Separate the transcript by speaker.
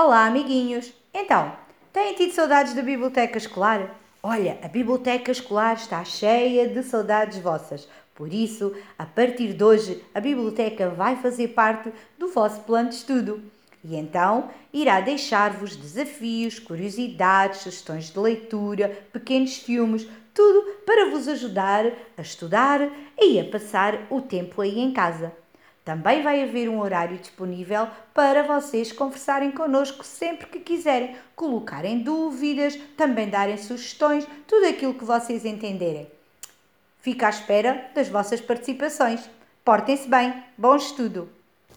Speaker 1: Olá, amiguinhos! Então, têm tido saudades da biblioteca escolar? Olha, a biblioteca escolar está cheia de saudades vossas. Por isso, a partir de hoje, a biblioteca vai fazer parte do vosso plano de estudo. E então irá deixar-vos desafios, curiosidades, sugestões de leitura, pequenos filmes, tudo para vos ajudar a estudar e a passar o tempo aí em casa. Também vai haver um horário disponível para vocês conversarem connosco sempre que quiserem, colocarem dúvidas, também darem sugestões, tudo aquilo que vocês entenderem. Fico à espera das vossas participações. Portem-se bem, bom estudo!